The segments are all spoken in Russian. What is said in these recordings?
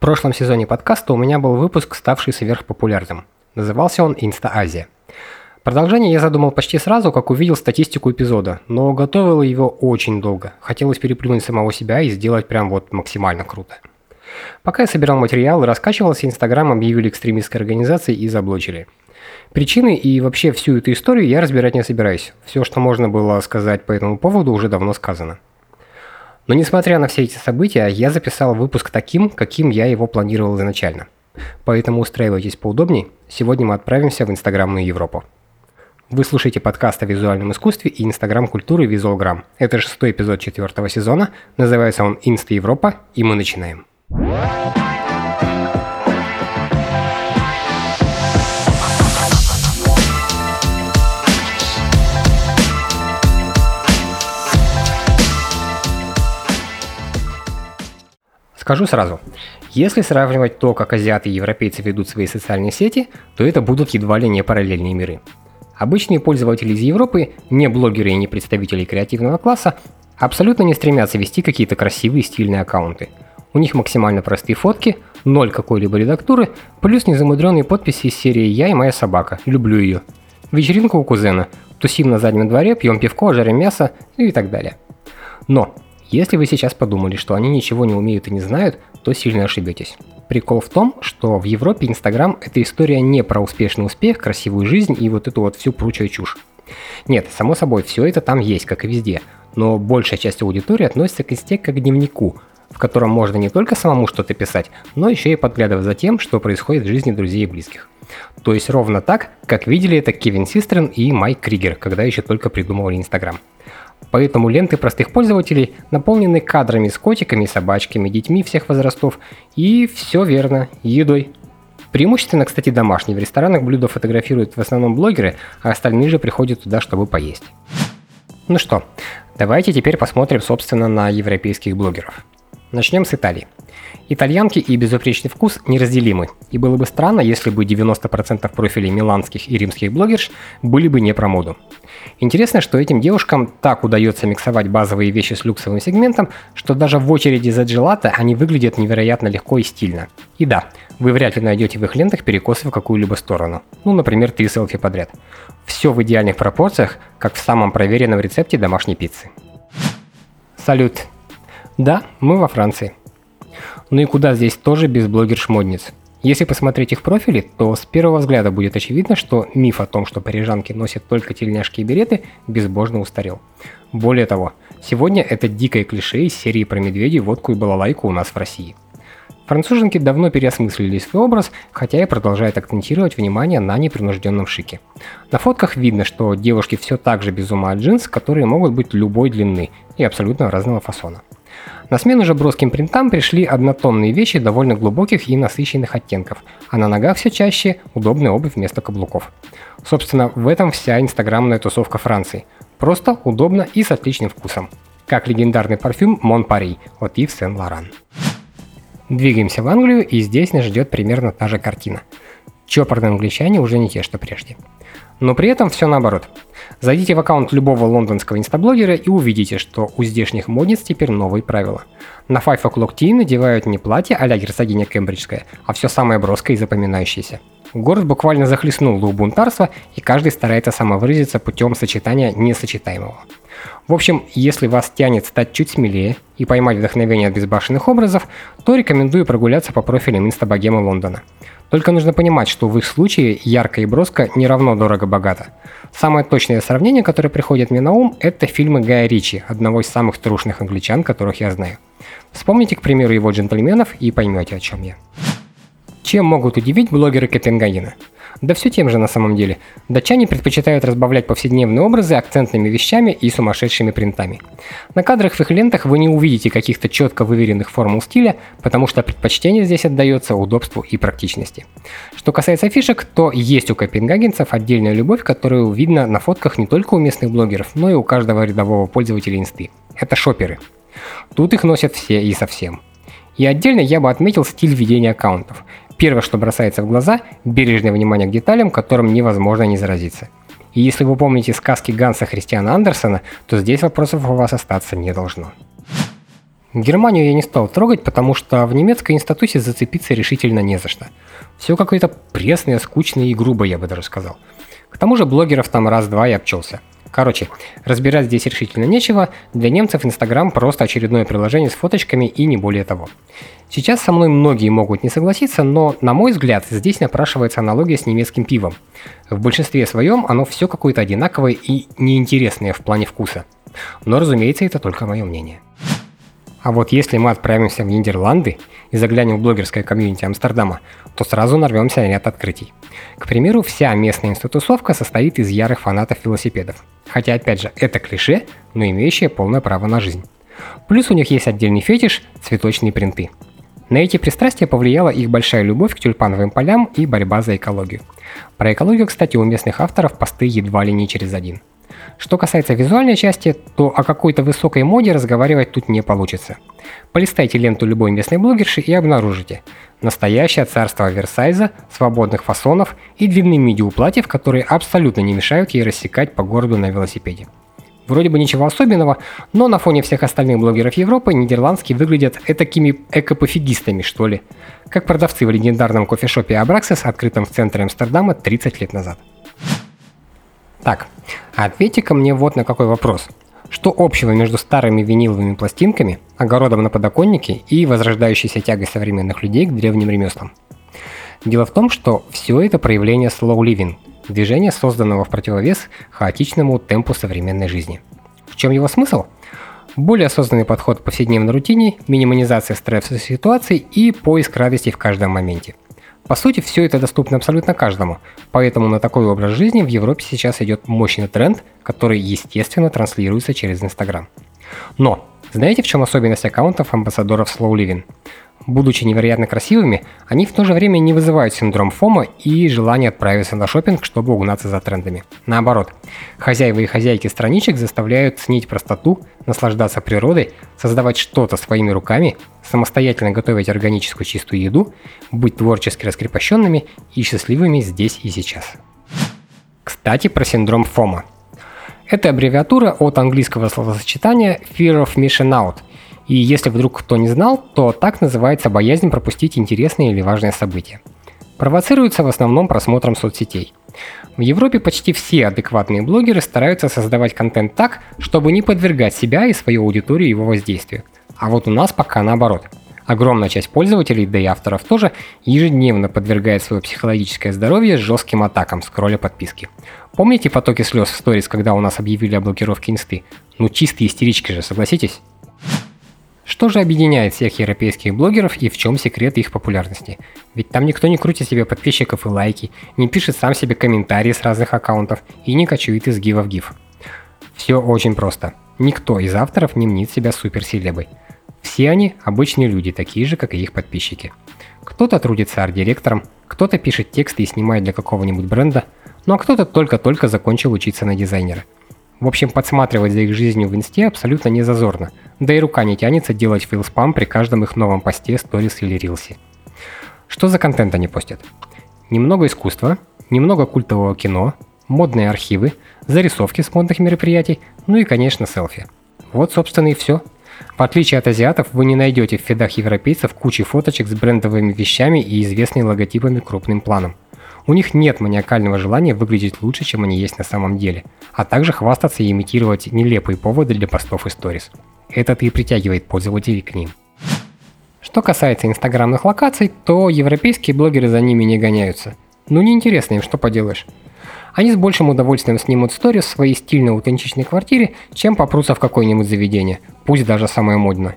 прошлом сезоне подкаста у меня был выпуск, ставший сверхпопулярным. Назывался он «Инста-Азия». Продолжение я задумал почти сразу, как увидел статистику эпизода, но готовил его очень долго. Хотелось переплюнуть самого себя и сделать прям вот максимально круто. Пока я собирал материал и раскачивался, Инстаграм объявили экстремистской организацией и заблочили. Причины и вообще всю эту историю я разбирать не собираюсь. Все, что можно было сказать по этому поводу, уже давно сказано. Но несмотря на все эти события, я записал выпуск таким, каким я его планировал изначально. Поэтому устраивайтесь поудобней. Сегодня мы отправимся в Инстаграмную Европу. Вы слушаете подкаст о визуальном искусстве и инстаграм-культуры Визуалграм. Это шестой эпизод четвертого сезона. Называется он «Инста Европа», и мы начинаем. Скажу сразу, если сравнивать то, как азиаты и европейцы ведут свои социальные сети, то это будут едва ли не параллельные миры. Обычные пользователи из Европы, не блогеры и не представители креативного класса, абсолютно не стремятся вести какие-то красивые стильные аккаунты. У них максимально простые фотки, ноль какой-либо редактуры, плюс незамудренные подписи из серии «Я и моя собака, люблю ее». Вечеринка у кузена, тусим на заднем дворе, пьем пивко, жарим мясо и так далее. Но если вы сейчас подумали, что они ничего не умеют и не знают, то сильно ошибетесь. Прикол в том, что в Европе Инстаграм – это история не про успешный успех, красивую жизнь и вот эту вот всю прочую чушь. Нет, само собой, все это там есть, как и везде, но большая часть аудитории относится к Инсте как к дневнику, в котором можно не только самому что-то писать, но еще и подглядывать за тем, что происходит в жизни друзей и близких. То есть ровно так, как видели это Кевин Систрен и Майк Кригер, когда еще только придумывали Инстаграм. Поэтому ленты простых пользователей наполнены кадрами с котиками, собачками, детьми всех возрастов и все верно, едой. Преимущественно, кстати, домашние. В ресторанах блюда фотографируют в основном блогеры, а остальные же приходят туда, чтобы поесть. Ну что, давайте теперь посмотрим, собственно, на европейских блогеров. Начнем с Италии. Итальянки и безупречный вкус неразделимы, и было бы странно, если бы 90% профилей миланских и римских блогерш были бы не про моду. Интересно, что этим девушкам так удается миксовать базовые вещи с люксовым сегментом, что даже в очереди за джелато они выглядят невероятно легко и стильно. И да, вы вряд ли найдете в их лентах перекосы в какую-либо сторону. Ну, например, три селфи подряд. Все в идеальных пропорциях, как в самом проверенном рецепте домашней пиццы. Салют! Да, мы во Франции. Ну и куда здесь тоже без блогер-шмодниц? Если посмотреть их профили, то с первого взгляда будет очевидно, что миф о том, что парижанки носят только тельняшки и береты, безбожно устарел. Более того, сегодня это дикое клише из серии про медведей, водку и балалайку у нас в России. Француженки давно переосмыслили свой образ, хотя и продолжают акцентировать внимание на непринужденном шике. На фотках видно, что девушки все так же без ума от джинс, которые могут быть любой длины и абсолютно разного фасона. На смену же броским принтам пришли однотонные вещи довольно глубоких и насыщенных оттенков, а на ногах все чаще удобная обувь вместо каблуков. Собственно, в этом вся инстаграмная тусовка Франции. Просто, удобно и с отличным вкусом. Как легендарный парфюм Mon Paris от Yves Saint Laurent. Двигаемся в Англию, и здесь нас ждет примерно та же картина. Чопорные англичане уже не те, что прежде. Но при этом все наоборот. Зайдите в аккаунт любого лондонского инстаблогера и увидите, что у здешних модниц теперь новые правила. На Five O'Clock Tea надевают не платье а-ля герцогиня Кембриджская, а все самое броское и запоминающееся. Город буквально захлестнул дух бунтарства, и каждый старается самовыразиться путем сочетания несочетаемого. В общем, если вас тянет стать чуть смелее и поймать вдохновение от безбашенных образов, то рекомендую прогуляться по профилям инстабогемы Лондона. Только нужно понимать, что в их случае ярко и броско не равно дорого-богато. Самое точное сравнение, которое приходит мне на ум, это фильмы Гая Ричи, одного из самых трушных англичан, которых я знаю. Вспомните, к примеру, его джентльменов и поймете, о чем я. Чем могут удивить блогеры Копенгагена? Да все тем же на самом деле. Датчане предпочитают разбавлять повседневные образы акцентными вещами и сумасшедшими принтами. На кадрах в их лентах вы не увидите каких-то четко выверенных формул стиля, потому что предпочтение здесь отдается удобству и практичности. Что касается фишек, то есть у копенгагенцев отдельная любовь, которую видно на фотках не только у местных блогеров, но и у каждого рядового пользователя инсты. Это шоперы. Тут их носят все и совсем. И отдельно я бы отметил стиль ведения аккаунтов. Первое, что бросается в глаза – бережное внимание к деталям, которым невозможно не заразиться. И если вы помните сказки Ганса Христиана Андерсона, то здесь вопросов у вас остаться не должно. Германию я не стал трогать, потому что в немецкой институте зацепиться решительно не за что. Все какое-то пресное, скучное и грубое, я бы даже сказал. К тому же блогеров там раз-два и обчелся. Короче, разбирать здесь решительно нечего, для немцев Инстаграм просто очередное приложение с фоточками и не более того. Сейчас со мной многие могут не согласиться, но, на мой взгляд, здесь напрашивается аналогия с немецким пивом. В большинстве своем оно все какое-то одинаковое и неинтересное в плане вкуса. Но, разумеется, это только мое мнение. А вот если мы отправимся в Нидерланды и заглянем в блогерское комьюнити Амстердама, то сразу нарвемся на ряд открытий. К примеру, вся местная институтовка состоит из ярых фанатов велосипедов. Хотя, опять же, это клише, но имеющее полное право на жизнь. Плюс у них есть отдельный фетиш – цветочные принты. На эти пристрастия повлияла их большая любовь к тюльпановым полям и борьба за экологию. Про экологию, кстати, у местных авторов посты едва ли не через один – что касается визуальной части, то о какой-то высокой моде разговаривать тут не получится. Полистайте ленту любой местной блогерши и обнаружите. Настоящее царство Версайза, свободных фасонов и длины мидиу платьев, которые абсолютно не мешают ей рассекать по городу на велосипеде. Вроде бы ничего особенного, но на фоне всех остальных блогеров Европы нидерландские выглядят этакими экопофигистами, что ли. Как продавцы в легендарном кофешопе Абраксис, открытом в центре Амстердама 30 лет назад. Так, ответьте-ка мне вот на какой вопрос. Что общего между старыми виниловыми пластинками, огородом на подоконнике и возрождающейся тягой современных людей к древним ремеслам? Дело в том, что все это проявление slow living, движения, созданного в противовес хаотичному темпу современной жизни. В чем его смысл? Более осознанный подход к повседневной рутине, минимализация стрессовых ситуаций и поиск радости в каждом моменте – по сути, все это доступно абсолютно каждому, поэтому на такой образ жизни в Европе сейчас идет мощный тренд, который, естественно, транслируется через Инстаграм. Но, знаете, в чем особенность аккаунтов амбассадоров Slow Living? Будучи невероятно красивыми, они в то же время не вызывают синдром фома и желание отправиться на шопинг, чтобы угнаться за трендами. Наоборот, хозяева и хозяйки страничек заставляют ценить простоту, наслаждаться природой, создавать что-то своими руками, самостоятельно готовить органическую чистую еду, быть творчески раскрепощенными и счастливыми здесь и сейчас. Кстати, про синдром фома. Это аббревиатура от английского словосочетания Fear of Missing Out – и если вдруг кто не знал, то так называется боязнь пропустить интересные или важные события. Провоцируется в основном просмотром соцсетей. В Европе почти все адекватные блогеры стараются создавать контент так, чтобы не подвергать себя и свою аудиторию его воздействию. А вот у нас пока наоборот. Огромная часть пользователей, да и авторов тоже, ежедневно подвергает свое психологическое здоровье жестким атакам скролля подписки. Помните потоки слез в сторис, когда у нас объявили о блокировке инсты? Ну чистые истерички же, согласитесь? Что же объединяет всех европейских блогеров и в чем секрет их популярности? Ведь там никто не крутит себе подписчиков и лайки, не пишет сам себе комментарии с разных аккаунтов и не кочует из гива в гиф. Все очень просто. Никто из авторов не мнит себя суперселебой. Все они обычные люди, такие же, как и их подписчики. Кто-то трудится арт-директором, кто-то пишет тексты и снимает для какого-нибудь бренда, ну а кто-то только-только закончил учиться на дизайнера – в общем, подсматривать за их жизнью в инсте абсолютно не зазорно, да и рука не тянется делать фейлспам при каждом их новом посте, сторис или рилсе. Что за контент они постят? Немного искусства, немного культового кино, модные архивы, зарисовки с модных мероприятий, ну и, конечно, селфи. Вот, собственно, и все. В отличие от азиатов, вы не найдете в фидах европейцев кучи фоточек с брендовыми вещами и известными логотипами крупным планом. У них нет маниакального желания выглядеть лучше, чем они есть на самом деле, а также хвастаться и имитировать нелепые поводы для постов и сторис. Это и притягивает пользователей к ним. Что касается инстаграмных локаций, то европейские блогеры за ними не гоняются. Ну неинтересно им, что поделаешь. Они с большим удовольствием снимут сторис в своей стильно-аутентичной квартире, чем попрутся в какое-нибудь заведение, пусть даже самое модное.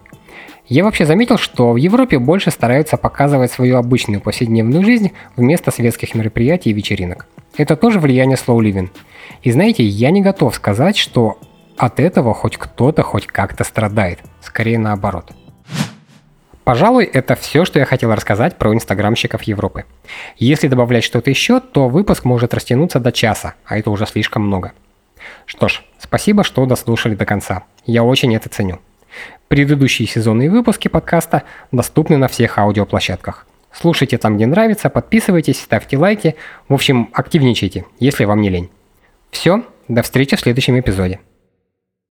Я вообще заметил, что в Европе больше стараются показывать свою обычную повседневную жизнь вместо светских мероприятий и вечеринок. Это тоже влияние slow living. И знаете, я не готов сказать, что от этого хоть кто-то хоть как-то страдает. Скорее наоборот. Пожалуй, это все, что я хотел рассказать про инстаграмщиков Европы. Если добавлять что-то еще, то выпуск может растянуться до часа, а это уже слишком много. Что ж, спасибо, что дослушали до конца. Я очень это ценю. Предыдущие сезонные выпуски подкаста доступны на всех аудиоплощадках. Слушайте там, где нравится, подписывайтесь, ставьте лайки. В общем, активничайте, если вам не лень. Все, до встречи в следующем эпизоде.